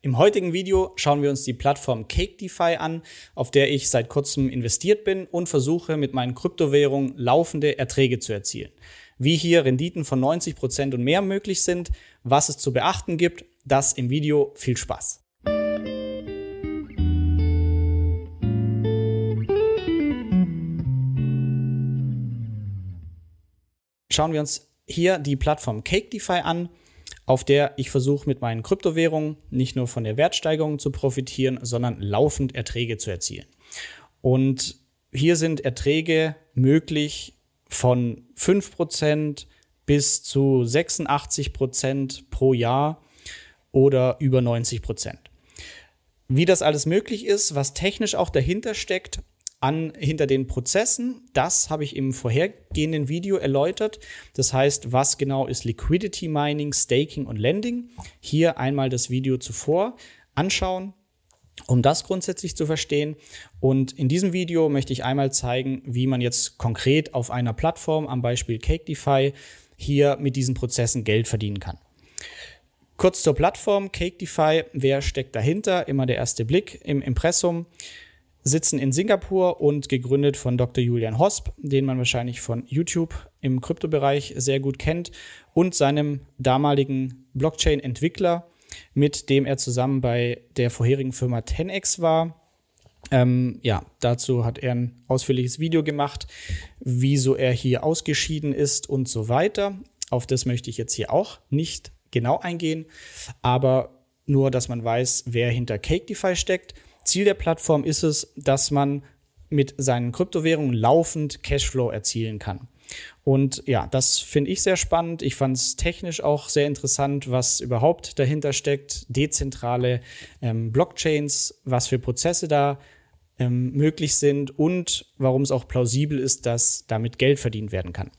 Im heutigen Video schauen wir uns die Plattform CakeDeFi an, auf der ich seit kurzem investiert bin und versuche mit meinen Kryptowährungen laufende Erträge zu erzielen. Wie hier Renditen von 90 Prozent und mehr möglich sind, was es zu beachten gibt, das im Video. Viel Spaß! Schauen wir uns hier die Plattform CakeDeFi an auf der ich versuche mit meinen Kryptowährungen nicht nur von der Wertsteigerung zu profitieren, sondern laufend Erträge zu erzielen. Und hier sind Erträge möglich von 5% bis zu 86% pro Jahr oder über 90%. Wie das alles möglich ist, was technisch auch dahinter steckt, an hinter den Prozessen. Das habe ich im vorhergehenden Video erläutert. Das heißt, was genau ist Liquidity Mining, Staking und Lending? Hier einmal das Video zuvor anschauen, um das grundsätzlich zu verstehen. Und in diesem Video möchte ich einmal zeigen, wie man jetzt konkret auf einer Plattform, am Beispiel CakeDeFi, hier mit diesen Prozessen Geld verdienen kann. Kurz zur Plattform CakeDeFi. Wer steckt dahinter? Immer der erste Blick im Impressum sitzen in Singapur und gegründet von Dr. Julian Hosp, den man wahrscheinlich von YouTube im Kryptobereich sehr gut kennt, und seinem damaligen Blockchain-Entwickler, mit dem er zusammen bei der vorherigen Firma 10x war. Ähm, ja, dazu hat er ein ausführliches Video gemacht, wieso er hier ausgeschieden ist und so weiter. Auf das möchte ich jetzt hier auch nicht genau eingehen, aber nur, dass man weiß, wer hinter CakeDeFi steckt. Ziel der Plattform ist es, dass man mit seinen Kryptowährungen laufend Cashflow erzielen kann. Und ja, das finde ich sehr spannend. Ich fand es technisch auch sehr interessant, was überhaupt dahinter steckt. Dezentrale ähm, Blockchains, was für Prozesse da ähm, möglich sind und warum es auch plausibel ist, dass damit Geld verdient werden kann.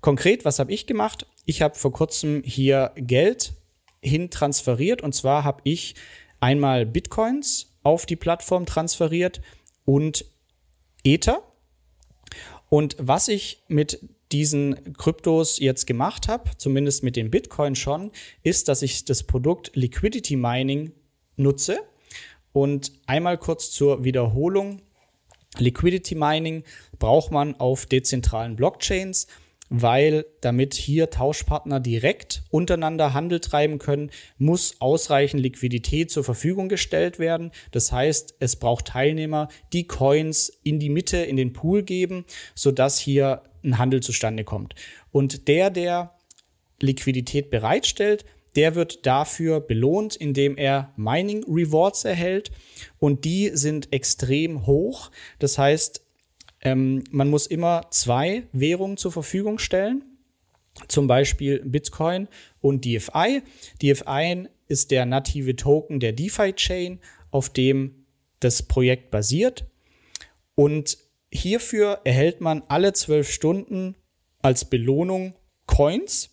Konkret, was habe ich gemacht? Ich habe vor kurzem hier Geld hin transferiert und zwar habe ich einmal Bitcoins auf die Plattform transferiert und Ether. Und was ich mit diesen Kryptos jetzt gemacht habe, zumindest mit dem Bitcoin schon, ist, dass ich das Produkt Liquidity Mining nutze. Und einmal kurz zur Wiederholung. Liquidity Mining braucht man auf dezentralen Blockchains weil damit hier Tauschpartner direkt untereinander Handel treiben können, muss ausreichend Liquidität zur Verfügung gestellt werden. Das heißt, es braucht Teilnehmer, die Coins in die Mitte, in den Pool geben, sodass hier ein Handel zustande kommt. Und der, der Liquidität bereitstellt, der wird dafür belohnt, indem er Mining Rewards erhält. Und die sind extrem hoch. Das heißt, ähm, man muss immer zwei Währungen zur Verfügung stellen, zum Beispiel Bitcoin und DFI. DFI ist der native Token der DeFi-Chain, auf dem das Projekt basiert. Und hierfür erhält man alle zwölf Stunden als Belohnung Coins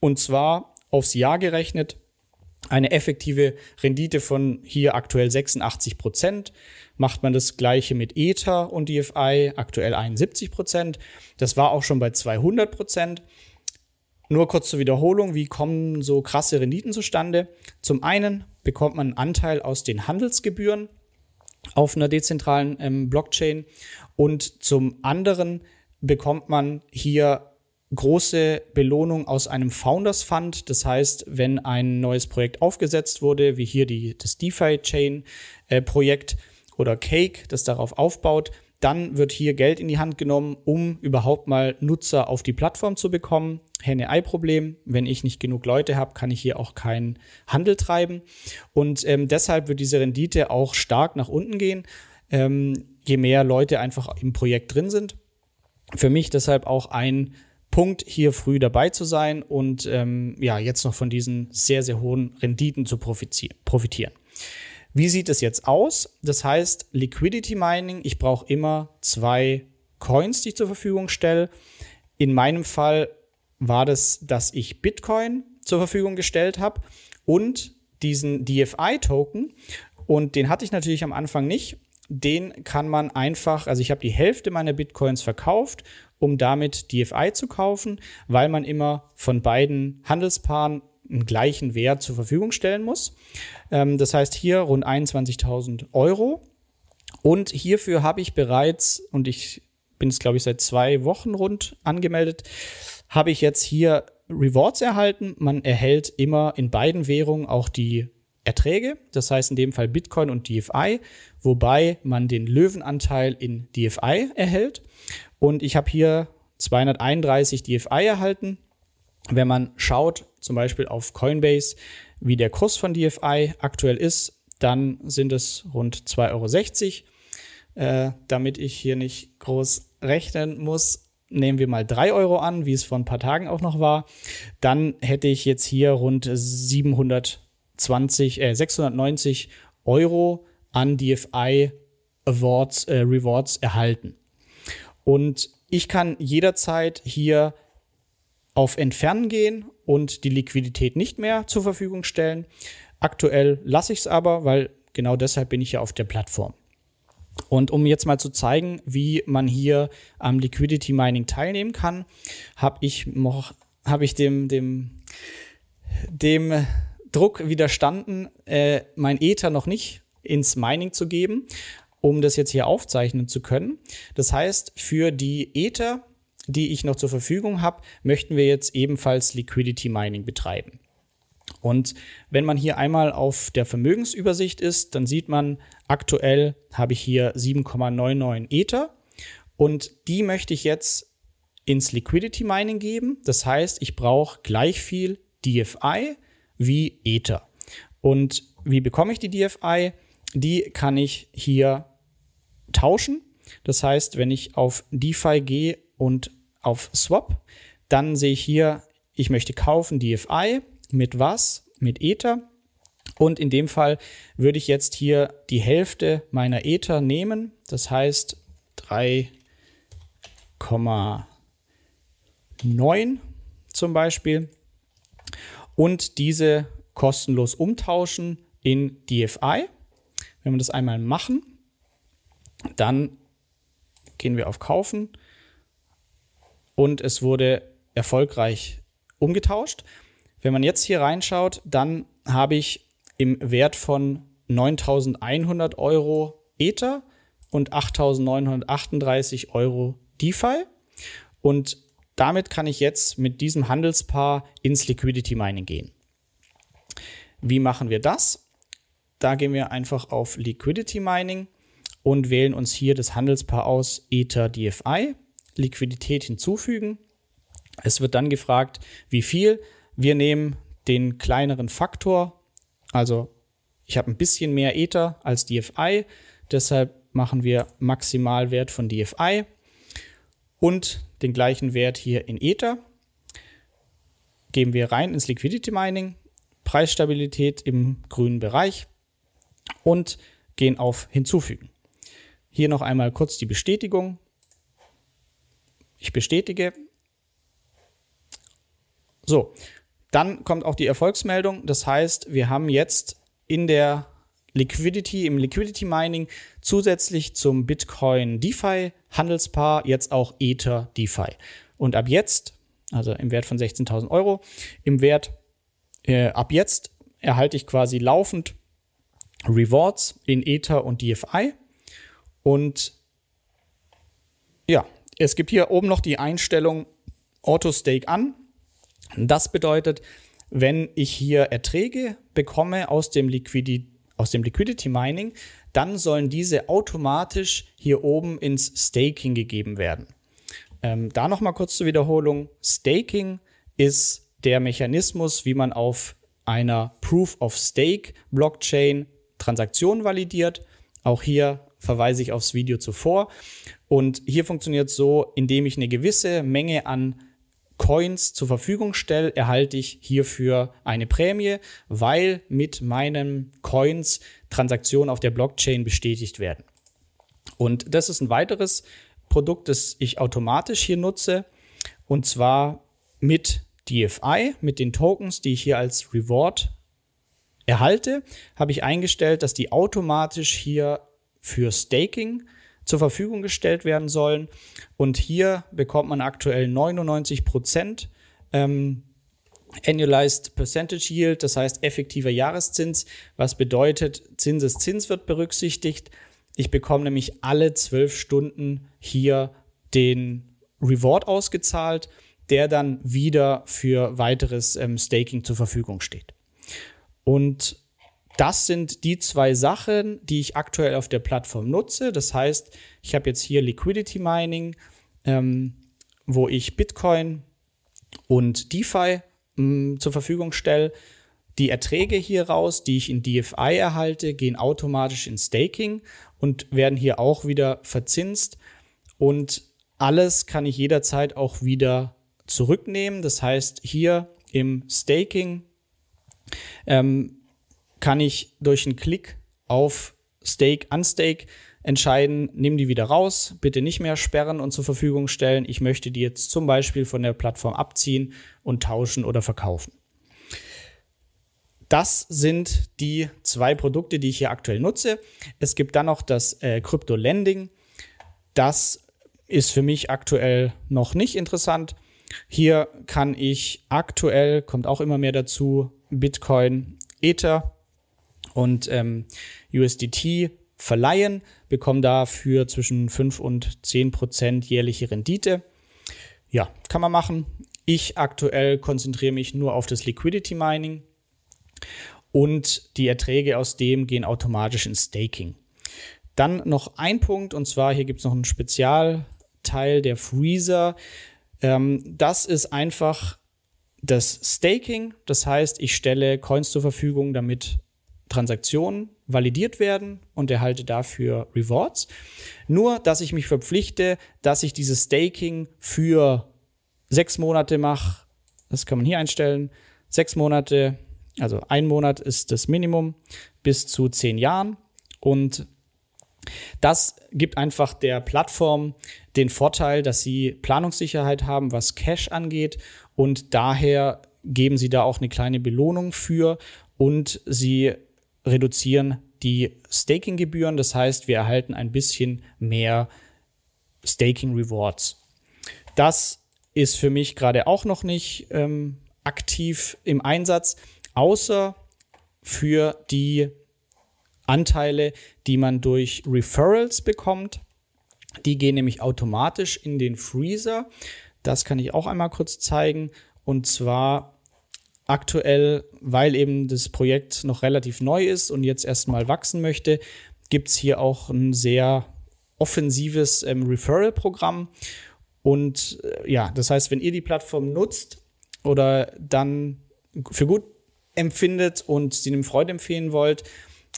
und zwar aufs Jahr gerechnet eine effektive Rendite von hier aktuell 86 Prozent. Macht man das gleiche mit Ether und DFI, aktuell 71 Prozent. Das war auch schon bei 200 Prozent. Nur kurz zur Wiederholung, wie kommen so krasse Renditen zustande? Zum einen bekommt man einen Anteil aus den Handelsgebühren auf einer dezentralen ähm, Blockchain und zum anderen bekommt man hier große Belohnung aus einem Founders Fund. Das heißt, wenn ein neues Projekt aufgesetzt wurde, wie hier die, das DeFi Chain äh, Projekt oder Cake, das darauf aufbaut, dann wird hier Geld in die Hand genommen, um überhaupt mal Nutzer auf die Plattform zu bekommen. Henne-Ei-Problem. Wenn ich nicht genug Leute habe, kann ich hier auch keinen Handel treiben. Und ähm, deshalb wird diese Rendite auch stark nach unten gehen, ähm, je mehr Leute einfach im Projekt drin sind. Für mich deshalb auch ein Punkt, hier früh dabei zu sein und ähm, ja, jetzt noch von diesen sehr, sehr hohen Renditen zu profitieren. Wie sieht es jetzt aus? Das heißt, Liquidity Mining, ich brauche immer zwei Coins, die ich zur Verfügung stelle. In meinem Fall war das, dass ich Bitcoin zur Verfügung gestellt habe und diesen DFI-Token. Und den hatte ich natürlich am Anfang nicht. Den kann man einfach, also ich habe die Hälfte meiner Bitcoins verkauft um damit DFI zu kaufen, weil man immer von beiden Handelspaaren einen gleichen Wert zur Verfügung stellen muss. Ähm, das heißt hier rund 21.000 Euro. Und hierfür habe ich bereits, und ich bin es, glaube ich, seit zwei Wochen rund angemeldet, habe ich jetzt hier Rewards erhalten. Man erhält immer in beiden Währungen auch die Erträge, das heißt in dem Fall Bitcoin und DFI, wobei man den Löwenanteil in DFI erhält. Und ich habe hier 231 DFI erhalten. Wenn man schaut, zum Beispiel auf Coinbase, wie der Kurs von DFI aktuell ist, dann sind es rund 2,60 Euro. Äh, damit ich hier nicht groß rechnen muss, nehmen wir mal 3 Euro an, wie es vor ein paar Tagen auch noch war. Dann hätte ich jetzt hier rund 720, äh, 690 Euro an DFI Awards, äh, Rewards erhalten. Und ich kann jederzeit hier auf Entfernen gehen und die Liquidität nicht mehr zur Verfügung stellen. Aktuell lasse ich es aber, weil genau deshalb bin ich ja auf der Plattform. Und um jetzt mal zu zeigen, wie man hier am Liquidity Mining teilnehmen kann, habe ich noch, ich dem, dem, dem Druck widerstanden, äh, mein Ether noch nicht ins Mining zu geben, um das jetzt hier aufzeichnen zu können. Das heißt, für die Ether, die ich noch zur Verfügung habe, möchten wir jetzt ebenfalls Liquidity Mining betreiben. Und wenn man hier einmal auf der Vermögensübersicht ist, dann sieht man, aktuell habe ich hier 7,99 Ether und die möchte ich jetzt ins Liquidity Mining geben. Das heißt, ich brauche gleich viel DFI wie Ether. Und wie bekomme ich die DFI? Die kann ich hier tauschen. Das heißt, wenn ich auf DeFi gehe und auf Swap, dann sehe ich hier, ich möchte kaufen DFI mit was? Mit Ether. Und in dem Fall würde ich jetzt hier die Hälfte meiner Ether nehmen. Das heißt 3,9 zum Beispiel. Und diese kostenlos umtauschen in DFI. Wenn wir das einmal machen, dann gehen wir auf Kaufen und es wurde erfolgreich umgetauscht. Wenn man jetzt hier reinschaut, dann habe ich im Wert von 9.100 Euro Ether und 8.938 Euro DeFi. Und damit kann ich jetzt mit diesem Handelspaar ins Liquidity Mining gehen. Wie machen wir das? Da gehen wir einfach auf Liquidity Mining und wählen uns hier das Handelspaar aus Ether DFI, Liquidität hinzufügen. Es wird dann gefragt, wie viel. Wir nehmen den kleineren Faktor, also ich habe ein bisschen mehr Ether als DFI, deshalb machen wir Maximalwert von DFI und den gleichen Wert hier in Ether. Geben wir rein ins Liquidity Mining, Preisstabilität im grünen Bereich und gehen auf Hinzufügen. Hier noch einmal kurz die Bestätigung. Ich bestätige. So, dann kommt auch die Erfolgsmeldung. Das heißt, wir haben jetzt in der Liquidity, im Liquidity Mining zusätzlich zum Bitcoin DeFi Handelspaar jetzt auch Ether DeFi. Und ab jetzt, also im Wert von 16.000 Euro, im Wert äh, ab jetzt erhalte ich quasi laufend Rewards in Ether und DFI. Und ja, es gibt hier oben noch die Einstellung Auto Stake an. Das bedeutet, wenn ich hier Erträge bekomme aus dem, Liquidi aus dem Liquidity Mining, dann sollen diese automatisch hier oben ins Staking gegeben werden. Ähm, da nochmal kurz zur Wiederholung. Staking ist der Mechanismus, wie man auf einer Proof of Stake Blockchain Transaktionen validiert. Auch hier verweise ich aufs Video zuvor. Und hier funktioniert es so, indem ich eine gewisse Menge an Coins zur Verfügung stelle, erhalte ich hierfür eine Prämie, weil mit meinen Coins Transaktionen auf der Blockchain bestätigt werden. Und das ist ein weiteres Produkt, das ich automatisch hier nutze, und zwar mit DFI, mit den Tokens, die ich hier als Reward erhalte, habe ich eingestellt, dass die automatisch hier für Staking zur Verfügung gestellt werden sollen. Und hier bekommt man aktuell 99 Prozent ähm, Annualized Percentage Yield, das heißt effektiver Jahreszins, was bedeutet, Zinseszins wird berücksichtigt. Ich bekomme nämlich alle zwölf Stunden hier den Reward ausgezahlt, der dann wieder für weiteres ähm, Staking zur Verfügung steht. Und das sind die zwei Sachen, die ich aktuell auf der Plattform nutze. Das heißt, ich habe jetzt hier Liquidity Mining, ähm, wo ich Bitcoin und DeFi mh, zur Verfügung stelle. Die Erträge hier raus, die ich in DFI erhalte, gehen automatisch in Staking und werden hier auch wieder verzinst. Und alles kann ich jederzeit auch wieder zurücknehmen. Das heißt, hier im Staking ähm, kann ich durch einen Klick auf Stake, Unstake entscheiden, nimm die wieder raus, bitte nicht mehr sperren und zur Verfügung stellen. Ich möchte die jetzt zum Beispiel von der Plattform abziehen und tauschen oder verkaufen. Das sind die zwei Produkte, die ich hier aktuell nutze. Es gibt dann noch das äh, Crypto Lending. Das ist für mich aktuell noch nicht interessant. Hier kann ich aktuell, kommt auch immer mehr dazu, Bitcoin, Ether und ähm, USDT verleihen, bekommen dafür zwischen 5 und 10 Prozent jährliche Rendite. Ja, kann man machen. Ich aktuell konzentriere mich nur auf das Liquidity Mining und die Erträge aus dem gehen automatisch in Staking. Dann noch ein Punkt und zwar hier gibt es noch einen Spezialteil der Freezer. Ähm, das ist einfach das Staking. Das heißt, ich stelle Coins zur Verfügung, damit Transaktionen validiert werden und erhalte dafür Rewards. Nur, dass ich mich verpflichte, dass ich dieses Staking für sechs Monate mache. Das kann man hier einstellen. Sechs Monate, also ein Monat ist das Minimum bis zu zehn Jahren. Und das gibt einfach der Plattform den Vorteil, dass sie Planungssicherheit haben, was Cash angeht. Und daher geben sie da auch eine kleine Belohnung für und sie reduzieren die Staking-Gebühren. Das heißt, wir erhalten ein bisschen mehr Staking-Rewards. Das ist für mich gerade auch noch nicht ähm, aktiv im Einsatz, außer für die Anteile, die man durch Referrals bekommt. Die gehen nämlich automatisch in den Freezer. Das kann ich auch einmal kurz zeigen. Und zwar aktuell, weil eben das Projekt noch relativ neu ist und jetzt erstmal wachsen möchte, gibt es hier auch ein sehr offensives ähm, Referral-Programm. Und äh, ja, das heißt, wenn ihr die Plattform nutzt oder dann für gut empfindet und sie einem Freund empfehlen wollt,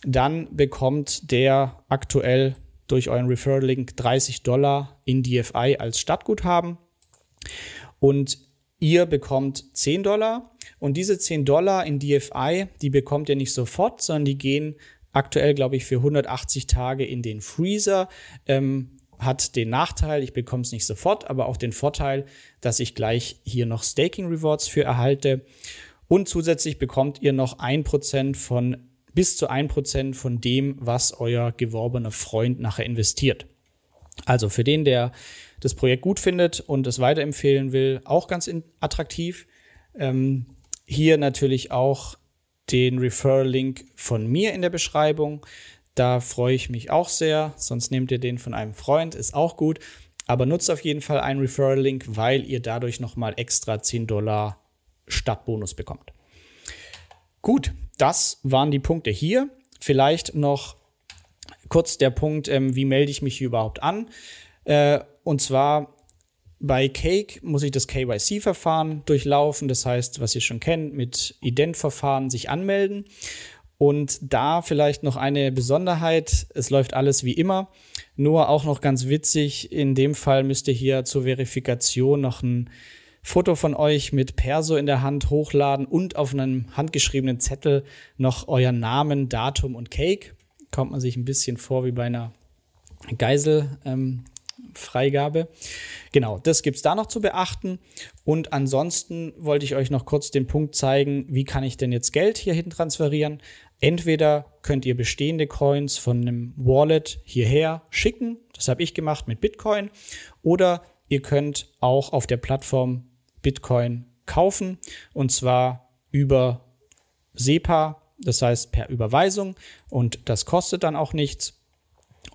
dann bekommt der aktuell durch euren Referral-Link 30 Dollar in DFI als Stadtguthaben. Und ihr bekommt 10 Dollar und diese 10 Dollar in DFI, die bekommt ihr nicht sofort, sondern die gehen aktuell, glaube ich, für 180 Tage in den Freezer. Ähm, hat den Nachteil, ich bekomme es nicht sofort, aber auch den Vorteil, dass ich gleich hier noch Staking Rewards für erhalte. Und zusätzlich bekommt ihr noch 1% von bis zu 1% von dem, was euer geworbener Freund nachher investiert. Also für den, der das Projekt gut findet und es weiterempfehlen will, auch ganz attraktiv. Ähm, hier natürlich auch den Referral-Link von mir in der Beschreibung. Da freue ich mich auch sehr. Sonst nehmt ihr den von einem Freund, ist auch gut. Aber nutzt auf jeden Fall einen Referral-Link, weil ihr dadurch nochmal extra 10 Dollar Stadtbonus bekommt. Gut, das waren die Punkte hier. Vielleicht noch kurz der Punkt, ähm, wie melde ich mich hier überhaupt an? Äh, und zwar bei Cake muss ich das KYC-Verfahren durchlaufen, das heißt, was ihr schon kennt, mit Ident-Verfahren sich anmelden. Und da vielleicht noch eine Besonderheit, es läuft alles wie immer, nur auch noch ganz witzig, in dem Fall müsst ihr hier zur Verifikation noch ein Foto von euch mit Perso in der Hand hochladen und auf einem handgeschriebenen Zettel noch euer Namen, Datum und Cake. Kommt man sich ein bisschen vor wie bei einer Geisel, ähm, Freigabe. Genau, das gibt es da noch zu beachten. Und ansonsten wollte ich euch noch kurz den Punkt zeigen, wie kann ich denn jetzt Geld hierhin transferieren. Entweder könnt ihr bestehende Coins von einem Wallet hierher schicken, das habe ich gemacht mit Bitcoin, oder ihr könnt auch auf der Plattform Bitcoin kaufen und zwar über SEPA, das heißt per Überweisung und das kostet dann auch nichts.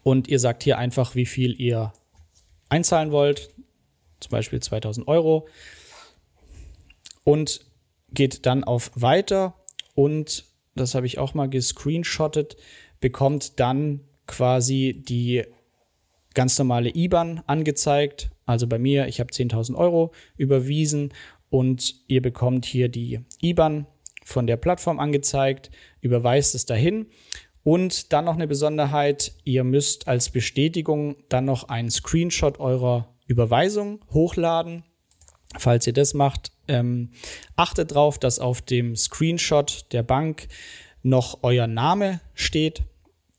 Und ihr sagt hier einfach, wie viel ihr einzahlen wollt, zum Beispiel 2000 Euro und geht dann auf Weiter und das habe ich auch mal gescreenshottet, bekommt dann quasi die ganz normale IBAN angezeigt. Also bei mir, ich habe 10.000 Euro überwiesen und ihr bekommt hier die IBAN von der Plattform angezeigt, überweist es dahin und dann noch eine Besonderheit, ihr müsst als Bestätigung dann noch einen Screenshot eurer Überweisung hochladen. Falls ihr das macht, ähm, achtet darauf, dass auf dem Screenshot der Bank noch euer Name steht.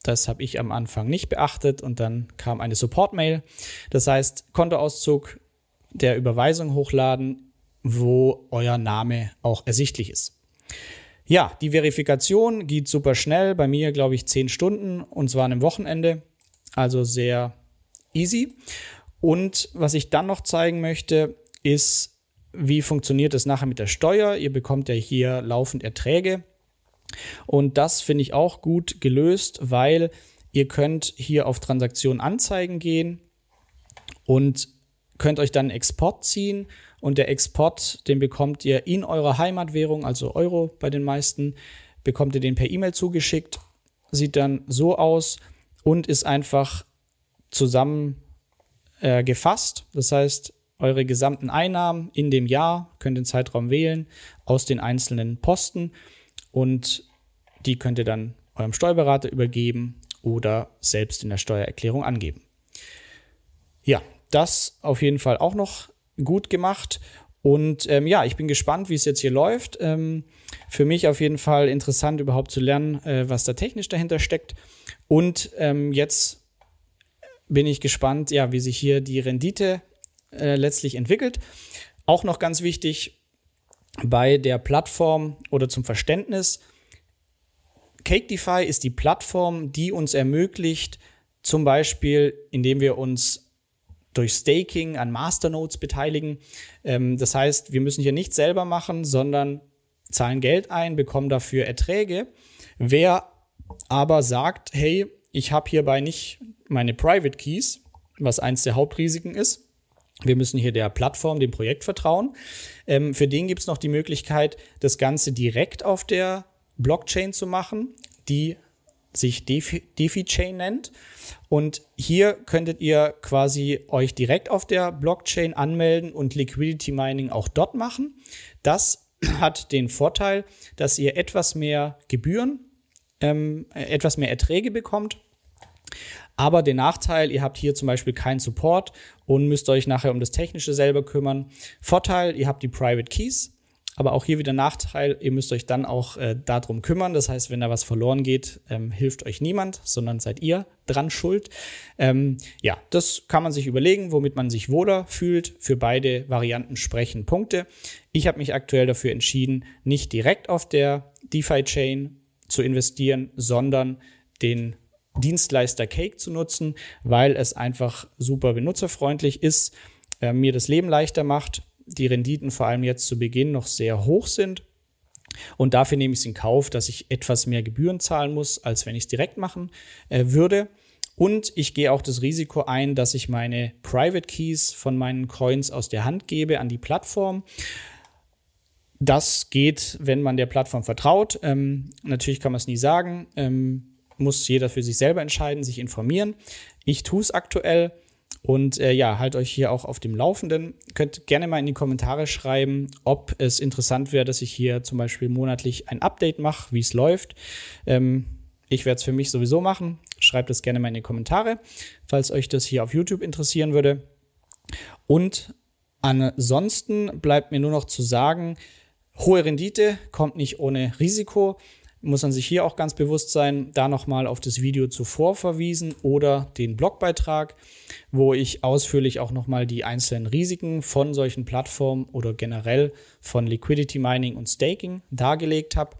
Das habe ich am Anfang nicht beachtet und dann kam eine Support-Mail. Das heißt, Kontoauszug der Überweisung hochladen, wo euer Name auch ersichtlich ist. Ja, die Verifikation geht super schnell. Bei mir, glaube ich, 10 Stunden und zwar an einem Wochenende. Also sehr easy. Und was ich dann noch zeigen möchte, ist, wie funktioniert es nachher mit der Steuer. Ihr bekommt ja hier laufend Erträge. Und das finde ich auch gut gelöst, weil ihr könnt hier auf Transaktionen anzeigen gehen und könnt euch dann Export ziehen und der Export, den bekommt ihr in eurer Heimatwährung, also Euro bei den meisten, bekommt ihr den per E-Mail zugeschickt, sieht dann so aus und ist einfach zusammen äh. Das heißt, eure gesamten Einnahmen in dem Jahr, könnt den Zeitraum wählen aus den einzelnen Posten und die könnt ihr dann eurem Steuerberater übergeben oder selbst in der Steuererklärung angeben. Ja, das auf jeden Fall auch noch gut gemacht. Und ähm, ja, ich bin gespannt, wie es jetzt hier läuft. Ähm, für mich auf jeden Fall interessant, überhaupt zu lernen, äh, was da technisch dahinter steckt. Und ähm, jetzt bin ich gespannt, ja, wie sich hier die Rendite äh, letztlich entwickelt. Auch noch ganz wichtig bei der Plattform oder zum Verständnis. CakeDeFi ist die Plattform, die uns ermöglicht, zum Beispiel, indem wir uns durch Staking an Masternodes beteiligen. Ähm, das heißt, wir müssen hier nichts selber machen, sondern zahlen Geld ein, bekommen dafür Erträge. Wer aber sagt, hey, ich habe hierbei nicht meine Private Keys, was eins der Hauptrisiken ist, wir müssen hier der Plattform, dem Projekt vertrauen. Ähm, für den gibt es noch die Möglichkeit, das Ganze direkt auf der Blockchain zu machen, die sich DeFi-Chain nennt. Und hier könntet ihr quasi euch direkt auf der Blockchain anmelden und Liquidity Mining auch dort machen. Das hat den Vorteil, dass ihr etwas mehr Gebühren, ähm, etwas mehr Erträge bekommt. Aber den Nachteil, ihr habt hier zum Beispiel keinen Support und müsst euch nachher um das Technische selber kümmern. Vorteil, ihr habt die Private Keys. Aber auch hier wieder Nachteil, ihr müsst euch dann auch äh, darum kümmern. Das heißt, wenn da was verloren geht, ähm, hilft euch niemand, sondern seid ihr dran schuld. Ähm, ja, das kann man sich überlegen, womit man sich wohler fühlt. Für beide Varianten sprechen Punkte. Ich habe mich aktuell dafür entschieden, nicht direkt auf der DeFi-Chain zu investieren, sondern den Dienstleister Cake zu nutzen, weil es einfach super benutzerfreundlich ist, äh, mir das Leben leichter macht die Renditen vor allem jetzt zu Beginn noch sehr hoch sind. Und dafür nehme ich es in Kauf, dass ich etwas mehr Gebühren zahlen muss, als wenn ich es direkt machen äh, würde. Und ich gehe auch das Risiko ein, dass ich meine Private Keys von meinen Coins aus der Hand gebe an die Plattform. Das geht, wenn man der Plattform vertraut. Ähm, natürlich kann man es nie sagen. Ähm, muss jeder für sich selber entscheiden, sich informieren. Ich tue es aktuell und äh, ja, halt euch hier auch auf dem Laufenden. Könnt gerne mal in die Kommentare schreiben, ob es interessant wäre, dass ich hier zum Beispiel monatlich ein Update mache, wie es läuft. Ähm, ich werde es für mich sowieso machen. Schreibt es gerne mal in die Kommentare, falls euch das hier auf YouTube interessieren würde. Und ansonsten bleibt mir nur noch zu sagen, hohe Rendite kommt nicht ohne Risiko muss man sich hier auch ganz bewusst sein, da nochmal auf das Video zuvor verwiesen oder den Blogbeitrag, wo ich ausführlich auch nochmal die einzelnen Risiken von solchen Plattformen oder generell von Liquidity Mining und Staking dargelegt habe.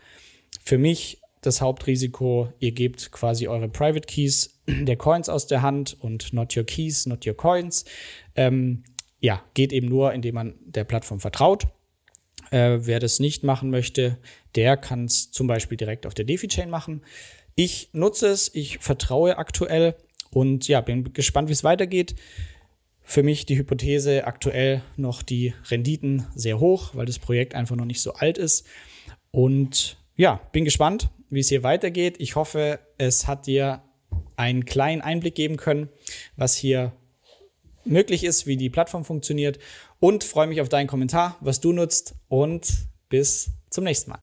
Für mich das Hauptrisiko, ihr gebt quasi eure Private Keys der Coins aus der Hand und not your keys, not your coins. Ähm, ja, geht eben nur, indem man der Plattform vertraut. Äh, wer das nicht machen möchte, der kann es zum Beispiel direkt auf der DeFi-Chain machen. Ich nutze es, ich vertraue aktuell und ja, bin gespannt, wie es weitergeht. Für mich die Hypothese aktuell noch die Renditen sehr hoch, weil das Projekt einfach noch nicht so alt ist. Und ja, bin gespannt, wie es hier weitergeht. Ich hoffe, es hat dir einen kleinen Einblick geben können, was hier möglich ist, wie die Plattform funktioniert und freue mich auf deinen Kommentar, was du nutzt und bis zum nächsten Mal.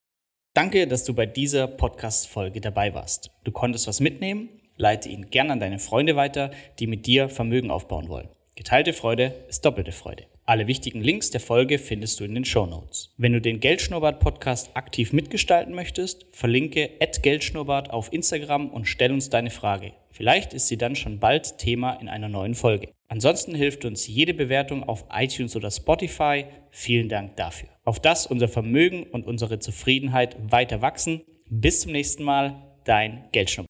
Danke, dass du bei dieser Podcast-Folge dabei warst. Du konntest was mitnehmen, leite ihn gern an deine Freunde weiter, die mit dir Vermögen aufbauen wollen. Geteilte Freude ist doppelte Freude. Alle wichtigen Links der Folge findest du in den Show Notes. Wenn du den Geldschnurrbart Podcast aktiv mitgestalten möchtest, verlinke @geldschnurrbart auf Instagram und stell uns deine Frage. Vielleicht ist sie dann schon bald Thema in einer neuen Folge. Ansonsten hilft uns jede Bewertung auf iTunes oder Spotify. Vielen Dank dafür. Auf das unser Vermögen und unsere Zufriedenheit weiter wachsen. Bis zum nächsten Mal, dein Geldschnurrbart.